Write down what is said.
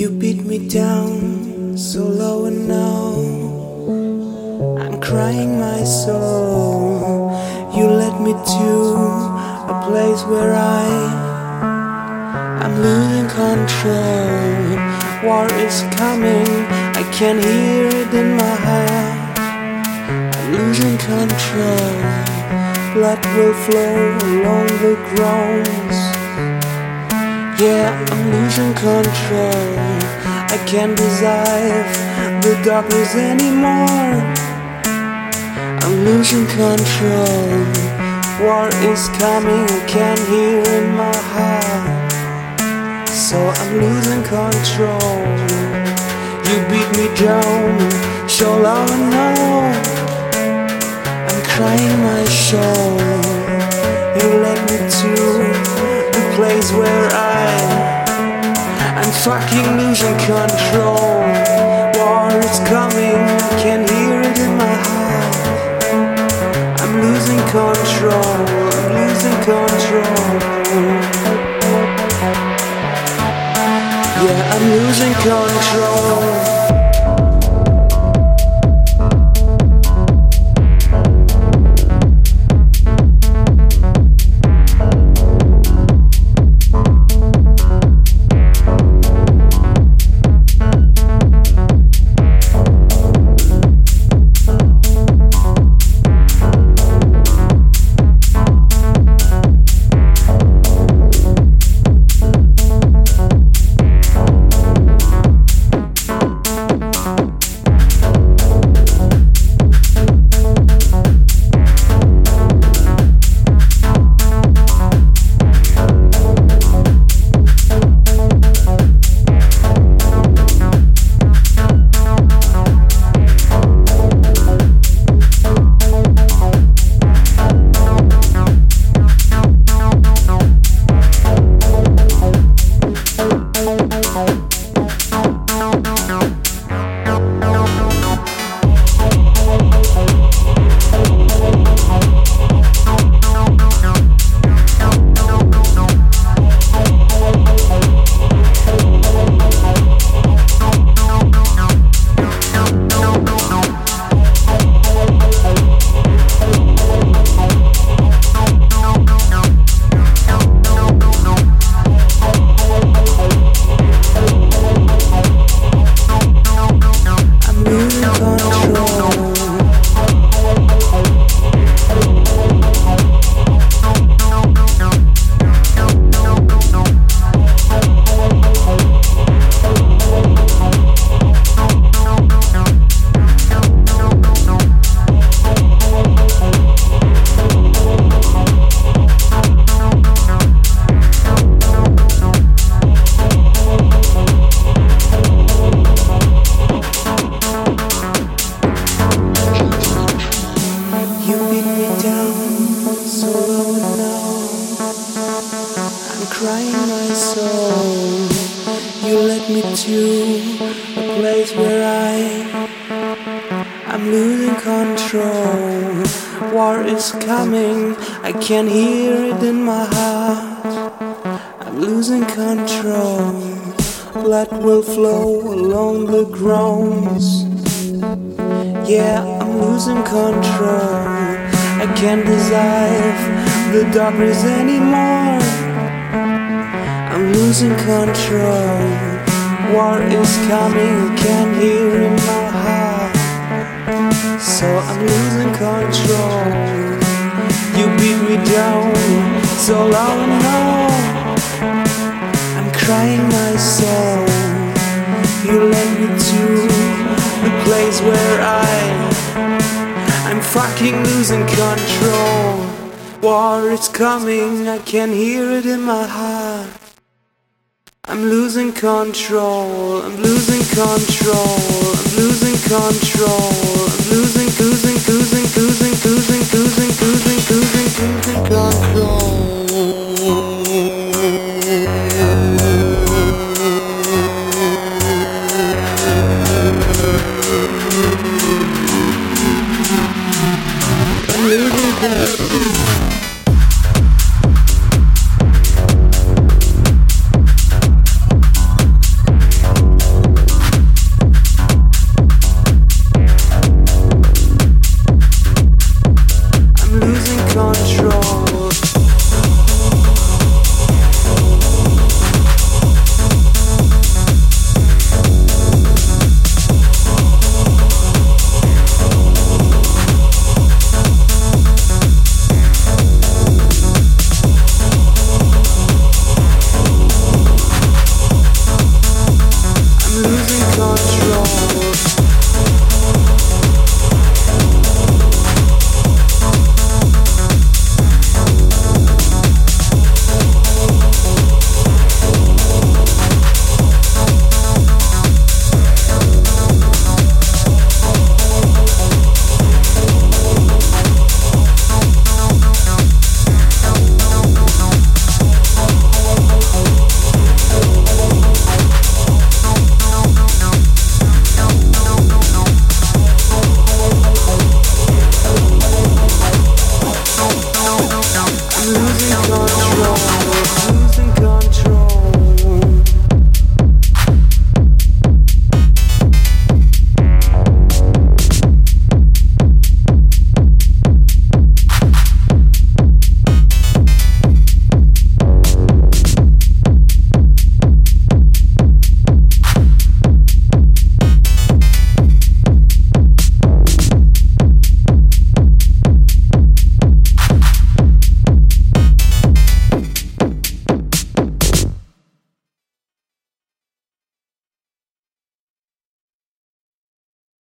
You beat me down so low and now I'm crying my soul. You led me to a place where I I'm losing control. War is coming, I can hear it in my heart. I'm losing control. Blood will flow along the grounds. Yeah, I'm losing control. I can't desire the darkness anymore. I'm losing control. War is coming, I can hear in my heart. So I'm losing control. You beat me down, so long and fucking losing control. War is coming, I can hear it in my heart. I'm losing control, I'm losing control. Yeah, I'm losing control. Me to a place where I I'm losing control. War is coming, I can hear it in my heart. I'm losing control. Blood will flow along the grounds. Yeah, I'm losing control. I can't desire the darkness anymore. I'm losing control. War is coming, I can't hear in my heart. So I'm losing control. You beat me down so long now. I'm crying my soul. You led me to the place where I I'm fucking losing control. War is coming, I can hear it in my heart. I'm losing control, I'm losing control, I'm losing control, I'm losing, losing, losing, losing, losing, losing, losing, losing, losing control. I'm losing control. losing control.